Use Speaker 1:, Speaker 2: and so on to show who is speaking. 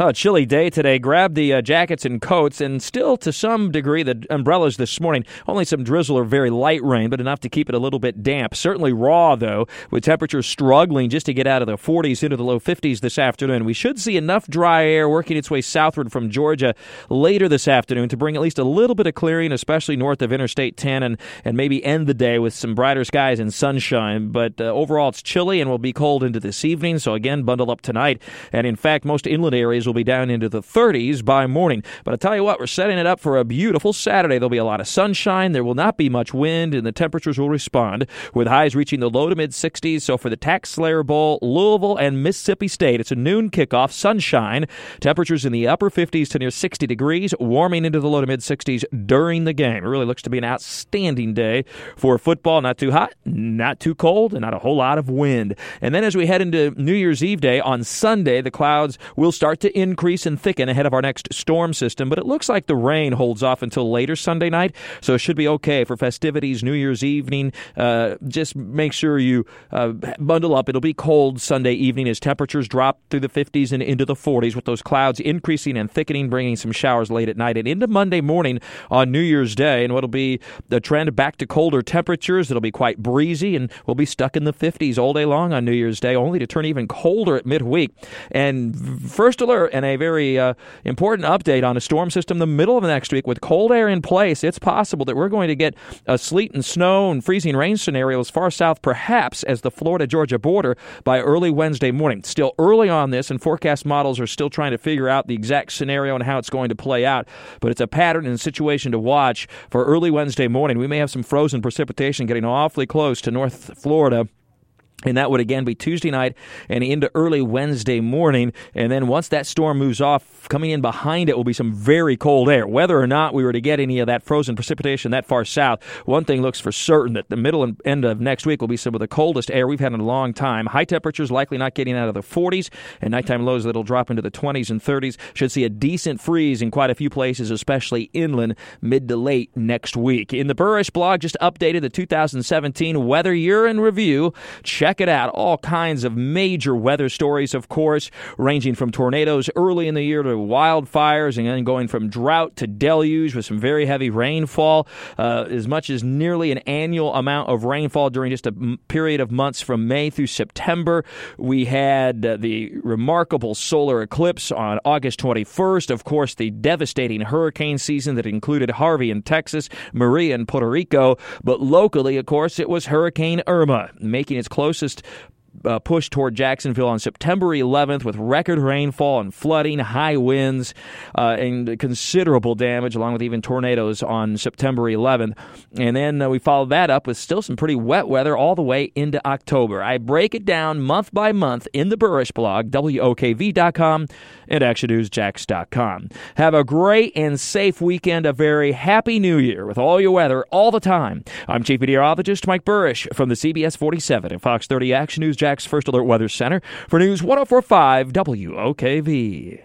Speaker 1: A chilly day today. Grab the uh, jackets and coats, and still to some degree the umbrellas this morning. Only some drizzle or very light rain, but enough to keep it a little bit damp. Certainly raw, though, with temperatures struggling just to get out of the 40s into the low 50s this afternoon. We should see enough dry air working its way southward from Georgia later this afternoon to bring at least a little bit of clearing, especially north of Interstate 10, and, and maybe end the day with some brighter skies and sunshine. But uh, overall, it's chilly and will be cold into this evening, so again, bundle up tonight. And in fact, most inland areas will be down into the 30s by morning. But I tell you what, we're setting it up for a beautiful Saturday. There'll be a lot of sunshine. There will not be much wind, and the temperatures will respond with highs reaching the low to mid 60s. So for the Tax Slayer Bowl, Louisville and Mississippi State, it's a noon kickoff, sunshine. Temperatures in the upper 50s to near 60 degrees, warming into the low to mid 60s during the game. It really looks to be an outstanding day for football. Not too hot, not too cold, and not a whole lot of wind. And then as we head into New Year's Eve day on Sunday, the clouds will start to increase and thicken ahead of our next storm system, but it looks like the rain holds off until later Sunday night, so it should be okay for festivities New Year's evening. Uh, just make sure you uh, bundle up. It'll be cold Sunday evening as temperatures drop through the 50s and into the 40s, with those clouds increasing and thickening, bringing some showers late at night and into Monday morning on New Year's Day. And what'll be the trend back to colder temperatures. It'll be quite breezy, and we'll be stuck in the 50s all day long on New Year's Day, only to turn even colder at midweek. And first alert and a very uh, important update on a storm system the middle of next week with cold air in place. It's possible that we're going to get a sleet and snow and freezing rain scenario as far south, perhaps, as the Florida Georgia border by early Wednesday morning. Still early on this, and forecast models are still trying to figure out the exact scenario and how it's going to play out. But it's a pattern and situation to watch for early Wednesday morning. We may have some frozen precipitation getting awfully close to North Florida. And that would again be Tuesday night and into early Wednesday morning. And then once that storm moves off, coming in behind it will be some very cold air. Whether or not we were to get any of that frozen precipitation that far south, one thing looks for certain that the middle and end of next week will be some of the coldest air we've had in a long time. High temperatures likely not getting out of the 40s, and nighttime lows that'll drop into the 20s and 30s. Should see a decent freeze in quite a few places, especially inland, mid to late next week. In the Buresh blog, just updated the 2017 weather year in review. Check Check it out. All kinds of major weather stories, of course, ranging from tornadoes early in the year to wildfires, and then going from drought to deluge with some very heavy rainfall, uh, as much as nearly an annual amount of rainfall during just a period of months from May through September. We had uh, the remarkable solar eclipse on August 21st. Of course, the devastating hurricane season that included Harvey in Texas, Maria in Puerto Rico, but locally, of course, it was Hurricane Irma, making its closest closest uh, push toward Jacksonville on September 11th with record rainfall and flooding, high winds, uh, and considerable damage, along with even tornadoes on September 11th. And then uh, we followed that up with still some pretty wet weather all the way into October. I break it down month by month in the Buresh blog, WOKV.com and ActionNewsJax.com. Have a great and safe weekend, a very happy new year with all your weather all the time. I'm Chief Meteorologist Mike Buresh from the CBS 47 and Fox 30 Action News Jax First Alert Weather Center for News 1045 WOKV.